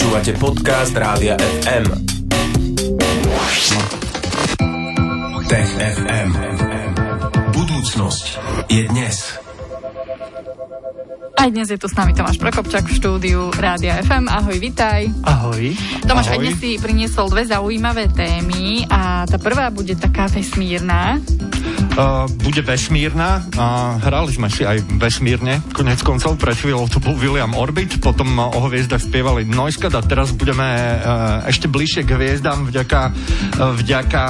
Počúvate podcast Rádia FM. Tech FM. Budúcnosť je dnes. Aj dnes je tu s nami Tomáš Prokopčak v štúdiu Rádia FM. Ahoj, vitaj. Ahoj. Tomáš, Ahoj. aj dnes si priniesol dve zaujímavé témy a tá prvá bude taká vesmírna. Uh, bude vesmírna a hrali sme si aj vesmírne. Konec koncov pred chvíľou to bol William Orbit, potom uh, o hviezdach spievali Noiskad a teraz budeme uh, ešte bližšie k hviezdam vďaka, uh, vďaka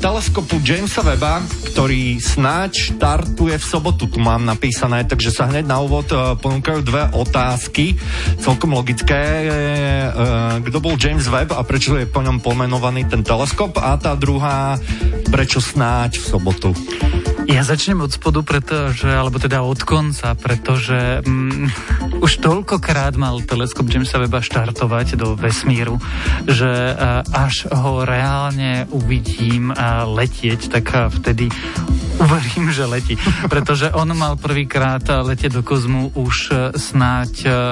teleskopu Jamesa Webba, ktorý snáď štartuje v sobotu, tu mám napísané, takže sa hneď na úvod uh, ponúkajú dve otázky, celkom logické. Uh, kto bol James Webb a prečo je po ňom pomenovaný ten teleskop a tá druhá, prečo snáď v sobotu. Bye. Ja začnem od spodu, pretože, alebo teda od konca, pretože mm, už toľkokrát mal teleskop Jamesa Webba štartovať do vesmíru, že uh, až ho reálne uvidím uh, letieť, tak uh, vtedy uverím, že letí. Pretože on mal prvýkrát letieť do kozmu už snáď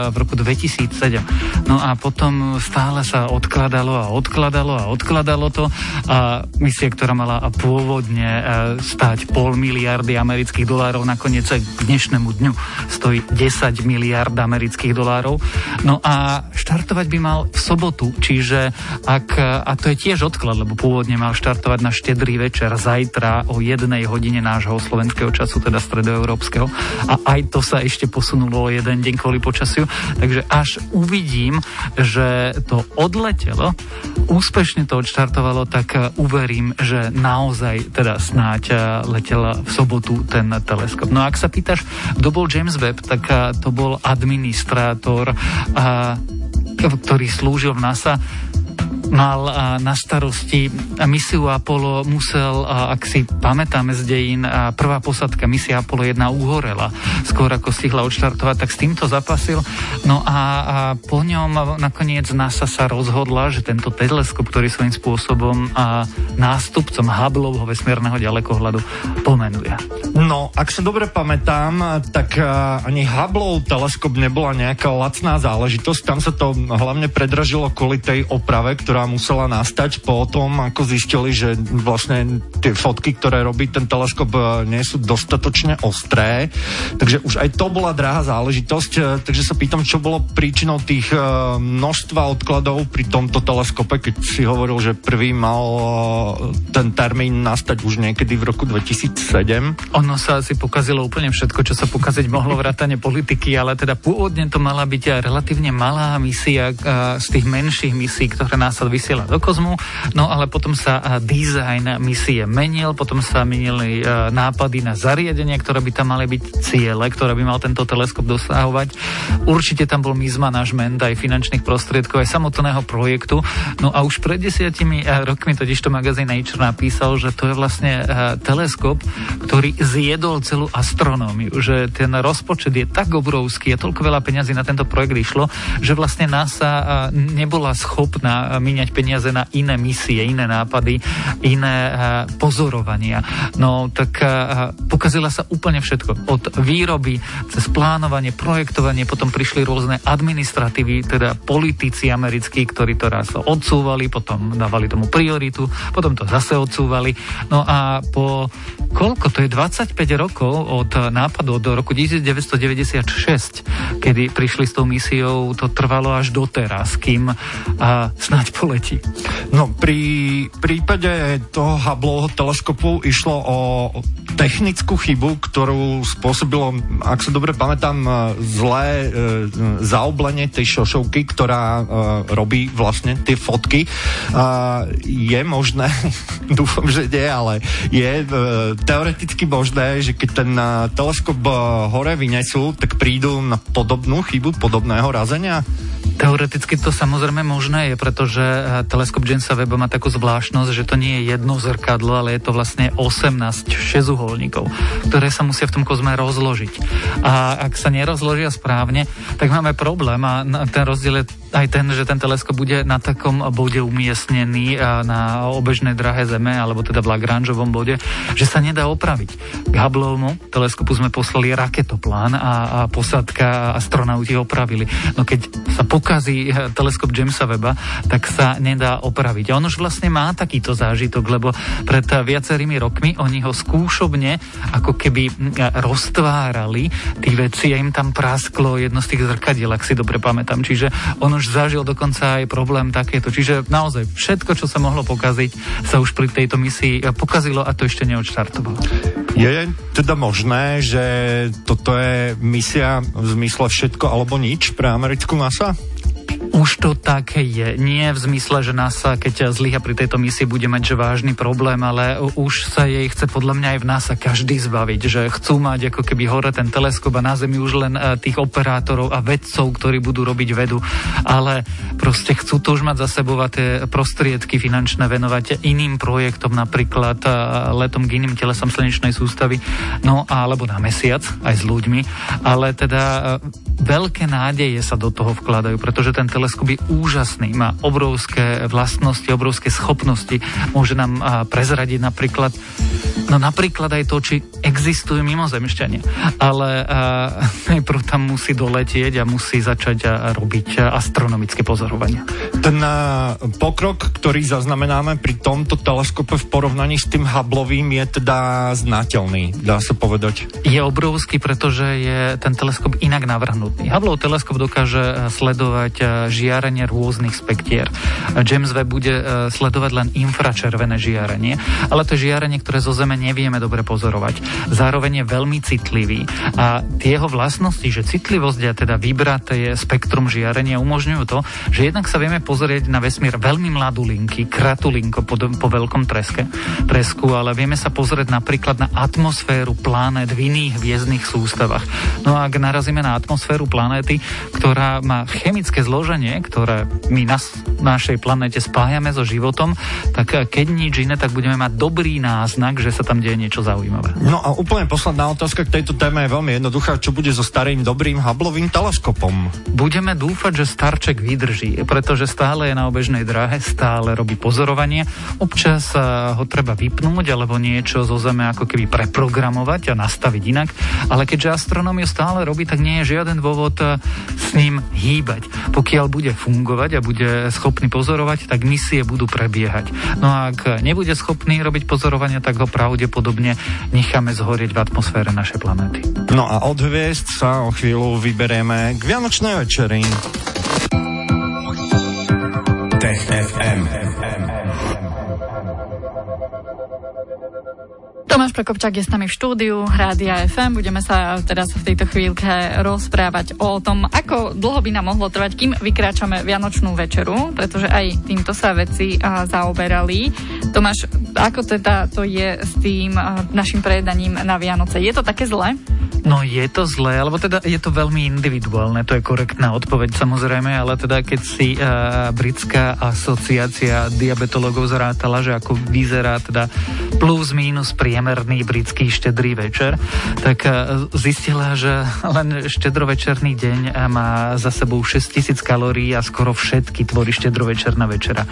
v roku 2007. No a potom stále sa odkladalo a odkladalo a odkladalo to a misia, ktorá mala pôvodne stáť pol miliardy amerických dolárov, nakoniec k dnešnému dňu stojí 10 miliard amerických dolárov. No a štartovať by mal v sobotu, čiže ak, a to je tiež odklad, lebo pôvodne mal štartovať na štedrý večer zajtra o jednej hodine nášho slovenského času, teda stredoeurópskeho. A aj to sa ešte posunulo o jeden deň kvôli počasiu. Takže až uvidím, že to odletelo, úspešne to odštartovalo, tak uverím, že naozaj teda snáď letela v sobotu ten teleskop. No a ak sa pýtaš, kto bol James Webb, tak to bol administrátor, ktorý slúžil v NASA mal na starosti misiu Apollo, musel, ak si pamätáme z dejín, prvá posadka misia Apollo 1 uhorela, skôr ako stihla odštartovať, tak s týmto zapasil. No a, po ňom nakoniec NASA sa rozhodla, že tento teleskop, ktorý svojím spôsobom nástupcom Hubbleovho vesmírneho ďalekohľadu pomenuje. No, ak sa dobre pamätám, tak ani Hubbleov teleskop nebola nejaká lacná záležitosť. Tam sa to hlavne predražilo kvôli tej oprave, ktorá ktorá musela nastať po tom, ako zistili, že vlastne tie fotky, ktoré robí ten teleskop, nie sú dostatočne ostré. Takže už aj to bola drahá záležitosť. Takže sa pýtam, čo bolo príčinou tých množstva odkladov pri tomto teleskope, keď si hovoril, že prvý mal ten termín nastať už niekedy v roku 2007. Ono sa asi pokazilo úplne všetko, čo sa pokaziť mohlo vrátane politiky, ale teda pôvodne to mala byť relatívne malá misia z tých menších misií, ktoré nás sa vysiela do kozmu, no ale potom sa dizajn misie menil, potom sa menili nápady na zariadenia, ktoré by tam mali byť ciele, ktoré by mal tento teleskop dosahovať. Určite tam bol mizmanažment aj finančných prostriedkov, aj samotného projektu. No a už pred desiatimi rokmi totiž to magazín Nature napísal, že to je vlastne teleskop, ktorý zjedol celú astronómiu, že ten rozpočet je tak obrovský a toľko veľa peňazí na tento projekt išlo, že vlastne NASA nebola schopná míňať peniaze na iné misie, iné nápady, iné pozorovania. No tak pokazila sa úplne všetko. Od výroby cez plánovanie, projektovanie, potom prišli rôzne administratívy, teda politici americkí, ktorí to raz odsúvali, potom dávali tomu prioritu, potom to zase odsúvali. No a po koľko? To je 25 rokov od nápadu do roku 1996, kedy prišli s tou misiou, to trvalo až doteraz, kým a, snáď poletí. No pri prípade toho Hubbleho teleskopu išlo o technickú chybu, ktorú spôsobilo, ak sa dobre pamätám, zlé e, zaoblenie tej šošovky, ktorá e, robí vlastne tie fotky. E, je možné, dúfam, že nie, ale je e, teoreticky možné, že keď ten e, teleskop e, hore vynesú, tak prídu na podobnú chybu, podobného razenia? Teoreticky to samozrejme možné je, pretože teleskop Jamesa Webba má takú zvláštnosť, že to nie je jedno zrkadlo, ale je to vlastne 18 šezuholníkov, ktoré sa musia v tom kozme rozložiť. A ak sa nerozložia správne, tak máme problém a ten rozdiel je aj ten, že ten teleskop bude na takom bode umiestnený na obežnej drahe Zeme, alebo teda v Lagrangeovom bode, že sa nedá opraviť. K Hubbleovmu teleskopu sme poslali raketoplán a, a posádka astronauti opravili. No keď sa pokazí eh, teleskop Jamesa Weba, tak sa nedá opraviť. A on už vlastne má takýto zážitok, lebo pred viacerými rokmi oni ho skúšobne ako keby roztvárali tí veci a im tam prasklo jedno z tých zrkadiel, ak si dobre pamätám. Čiže on už zažil dokonca aj problém takéto. Čiže naozaj všetko, čo sa mohlo pokaziť, sa už pri tejto misii pokazilo a to ešte neodštartovalo. Je teda možné, že toto je misia v zmysle všetko alebo nič pre americkú NASA? Už to tak je. Nie v zmysle, že NASA, keď zlyha pri tejto misii, bude mať vážny problém, ale už sa jej chce podľa mňa aj v NASA každý zbaviť, že chcú mať ako keby hore ten teleskop a na Zemi už len tých operátorov a vedcov, ktorí budú robiť vedu, ale proste chcú to už mať za sebou a tie prostriedky finančné venovať iným projektom, napríklad letom k iným telesom slnečnej sústavy, no alebo na mesiac aj s ľuďmi, ale teda veľké nádeje sa do toho vkladajú, pretože ten teleskop je úžasný, má obrovské vlastnosti, obrovské schopnosti, môže nám prezradiť napríklad No napríklad aj to, či existujú mimozemšťania. Ale uh, najprv tam musí doletieť a musí začať uh, robiť astronomické pozorovania. Ten uh, pokrok, ktorý zaznamenáme pri tomto teleskope v porovnaní s tým Hubbleovým je teda znateľný, dá sa povedať. Je obrovský, pretože je ten teleskop inak navrhnutý. Hubbleov teleskop dokáže sledovať žiarenie rôznych spektier. James Webb bude sledovať len infračervené žiarenie, ale to je žiarenie, ktoré zo Zeme nevieme dobre pozorovať. Zároveň je veľmi citlivý a tie jeho vlastnosti, že citlivosť a teda vybraté spektrum žiarenia umožňujú to, že jednak sa vieme pozrieť na vesmír veľmi mladú linky, kratulinko po, po veľkom treske, tresku, ale vieme sa pozrieť napríklad na atmosféru planét v iných hviezdnych sústavách. No a ak narazíme na atmosféru planéty, ktorá má chemické zloženie, ktoré my na našej planéte spájame so životom, tak keď nič iné, tak budeme mať dobrý náznak, že sa tam deje niečo zaujímavé. No a úplne posledná otázka k tejto téme je veľmi jednoduchá. Čo bude so starým dobrým Hubbleovým teleskopom? Budeme dúfať, že Starček vydrží, pretože stále je na obežnej dráhe, stále robí pozorovanie. Občas ho treba vypnúť alebo niečo zo Zeme ako keby preprogramovať a nastaviť inak. Ale keďže astronómiu stále robí, tak nie je žiaden dôvod e, s ním hýbať. Pokiaľ bude fungovať a bude schopný pozorovať, tak misie budú prebiehať. No a ak nebude schopný robiť pozorovania, tak ho pravde pravdepodobne necháme zhorieť v atmosfére našej planéty. No a od hviezd sa o chvíľu vyberieme k Vianočnej večeri. Tech FM. Tomáš Prokopčák je s nami v štúdiu Rádia FM. Budeme sa teraz v tejto chvíľke rozprávať o tom, ako dlho by nám mohlo trvať, kým vykráčame Vianočnú večeru, pretože aj týmto sa veci zaoberali. Tomáš, ako teda to je s tým našim prejedaním na Vianoce? Je to také zlé? No je to zlé, alebo teda je to veľmi individuálne, to je korektná odpoveď samozrejme, ale teda keď si uh, britská asociácia diabetologov zrátala, že ako vyzerá teda plus minus priemerný britský štedrý večer, tak uh, zistila, že len štedrovečerný deň má za sebou 6000 kalórií a skoro všetky tvorí štedrovečerná večera.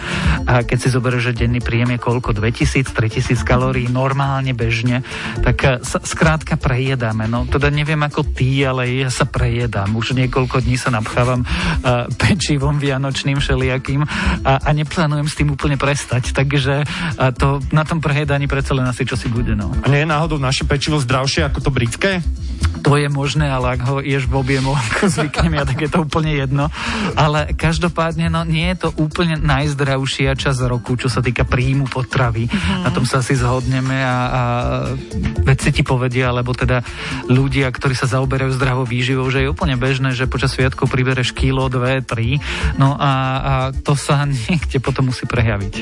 A keď si zoberieš, že denný príjem je koľko? 2000-3000 kalórií normálne, bežne, tak uh, skrátka prejedáme. No teda teda neviem ako ty, ale ja sa prejedám. Už niekoľko dní sa napchávam uh, pečivom vianočným všelijakým a, a neplánujem s tým úplne prestať. Takže uh, to, na tom prejedaní predsa len asi čo si bude. No. A nie je náhodou naše pečivo zdravšie ako to britské? To je možné, ale ak ho ješ v objemu, ako zvyknem ja, tak je to úplne jedno. Ale každopádne, no nie je to úplne najzdravšia časť roku, čo sa týka príjmu potravy. Mm-hmm. Na tom sa asi zhodneme a, a vedci ti povedia, alebo teda ľudia ktorí sa zaoberajú zdravou výživou, že je úplne bežné, že počas sviatkov pribereš kilo, dve, tri, no a, a to sa niekde potom musí prejaviť.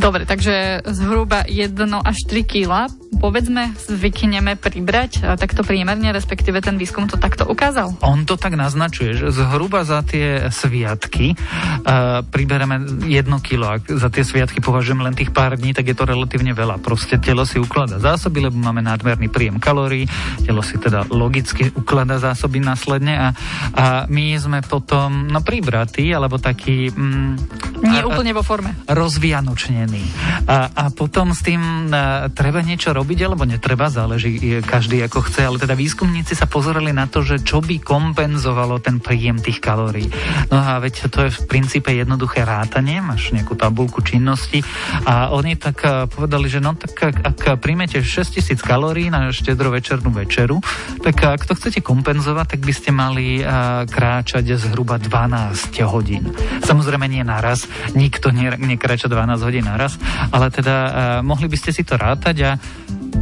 Dobre, takže zhruba 1 až 3 kila, povedzme, zvykneme pribrať takto priemerne, respektíve ten výskum to takto ukázal? On to tak naznačuje, že zhruba za tie sviatky uh, pribereme jedno kilo. Ak za tie sviatky považujem len tých pár dní, tak je to relatívne veľa. Proste telo si ukladá zásoby, lebo máme nadmerný príjem kalórií, telo si teda logicky ukladá zásoby následne a, a my sme potom no, pribratí, alebo taký... Mm, Nie a, úplne vo forme. Rozvianočnený. A, a potom s tým a, treba niečo robiť, alebo netreba, záleží každý ako chce, ale teda výskumníci sa pozerali na to, že čo by kompenzovalo ten príjem tých kalórií. No a veď to je v princípe jednoduché rátanie, máš nejakú tabulku činnosti a oni tak povedali, že no tak ak, ak príjmete 6000 kalórií na štedrovečernú večeru, tak ak to chcete kompenzovať, tak by ste mali kráčať zhruba 12 hodín. Samozrejme nie naraz, nikto nekráča 12 hodín naraz, ale teda mohli by ste si to rátať a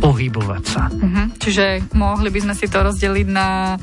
pohybovať sa. Uh-huh. Čiže mohli by sme si to rozdeliť na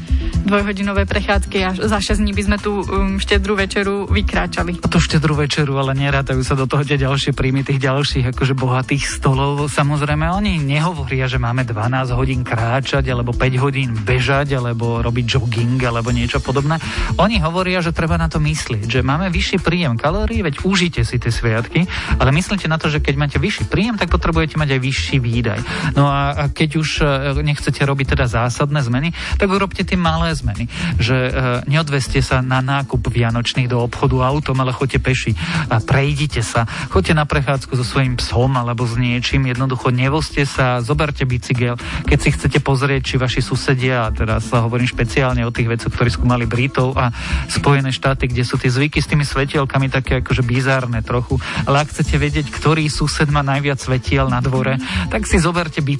dvojhodinové prechádzky a za 6 dní by sme tú um, štedrú večeru vykráčali. A tú štedrú večeru, ale nerátajú sa do toho tie ďalšie príjmy tých ďalších akože bohatých stolov. Samozrejme, oni nehovoria, že máme 12 hodín kráčať, alebo 5 hodín bežať, alebo robiť jogging, alebo niečo podobné. Oni hovoria, že treba na to myslieť, že máme vyšší príjem kalórií, veď užite si tie sviatky, ale myslíte na to, že keď máte vyšší príjem, tak potrebujete mať aj vyšší výdaj. No a, a keď už e, nechcete robiť teda zásadné zmeny, tak urobte tie malé zmeny. Že e, neodveste sa na nákup vianočných do obchodu autom, ale choďte peši a prejdite sa. Choďte na prechádzku so svojím psom alebo s niečím, jednoducho nevoste sa, zoberte bicykel. Keď si chcete pozrieť, či vaši susedia, a teraz sa hovorím špeciálne o tých vecoch, ktorí skúmali Britov a Spojené štáty, kde sú tie zvyky s tými svetielkami také akože bizárne trochu, ale ak chcete vedieť, ktorý sused má najviac svetiel na dvore, tak si zoberte bicykel,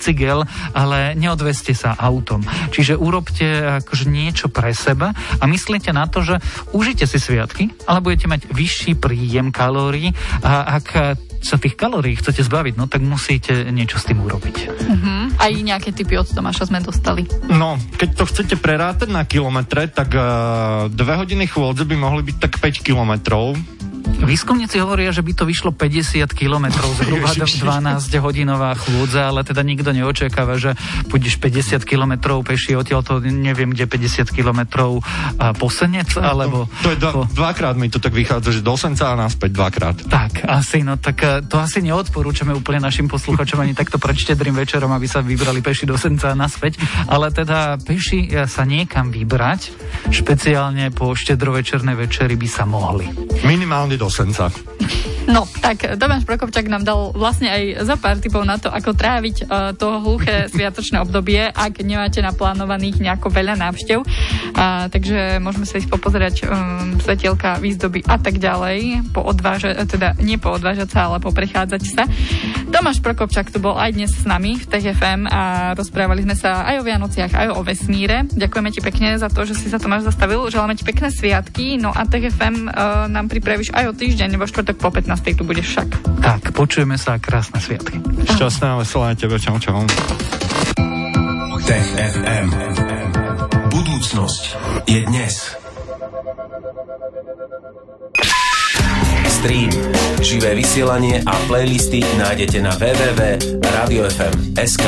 ale neodveste sa autom. Čiže urobte akože niečo pre seba a myslíte na to, že užite si sviatky, ale budete mať vyšší príjem kalórií a ak sa tých kalórií chcete zbaviť, no tak musíte niečo s tým urobiť. Uh-huh. Aj nejaké typy od Tomáša sme dostali. No, keď to chcete prerátať na kilometre, tak uh, dve hodiny chôdze by mohli byť tak 5 kilometrov Výskumníci hovoria, že by to vyšlo 50 km zhruba 12-hodinová chôdza, ale teda nikto neočakáva, že pôjdeš 50 km peši odtiaľ to neviem, kde 50 km posenec, no, alebo... To, to je dva, po... dvakrát mi to tak vychádza, že do Senca a naspäť dvakrát. Tak, asi, no tak e, to asi neodporúčame úplne našim posluchačom ani takto pred štedrým večerom, aby sa vybrali peši do Senca a naspäť, ale teda peši e, sa niekam vybrať, špeciálne po štedrovečernej večeri by sa mohli. Minimálne do Senca. No, tak Tomáš Prokopčak nám dal vlastne aj za pár typov na to, ako tráviť uh, to hluché sviatočné obdobie, ak nemáte naplánovaných nejako veľa návštev. Uh, takže môžeme sa ísť popozerať um, svetielka, výzdoby a tak ďalej. Poodvážať, teda nie poodvážať sa, ale poprechádzať sa. Tomáš Prokopčak tu bol aj dnes s nami v TFM a rozprávali sme sa aj o Vianociach, aj o vesmíre. Ďakujeme ti pekne za to, že si sa Tomáš zastavil. Želáme ti pekné sviatky. No a TFM uh, nám pripravíš aj o týždeň, vo štvrtok po 15 tu bude však. Tak, počujeme sa a krásne sviatky. Šťastné a veselé tebe, čau, čau. Tech FM. Budúcnosť je dnes. Stream, živé vysielanie a playlisty nájdete na www.radiofm.sk.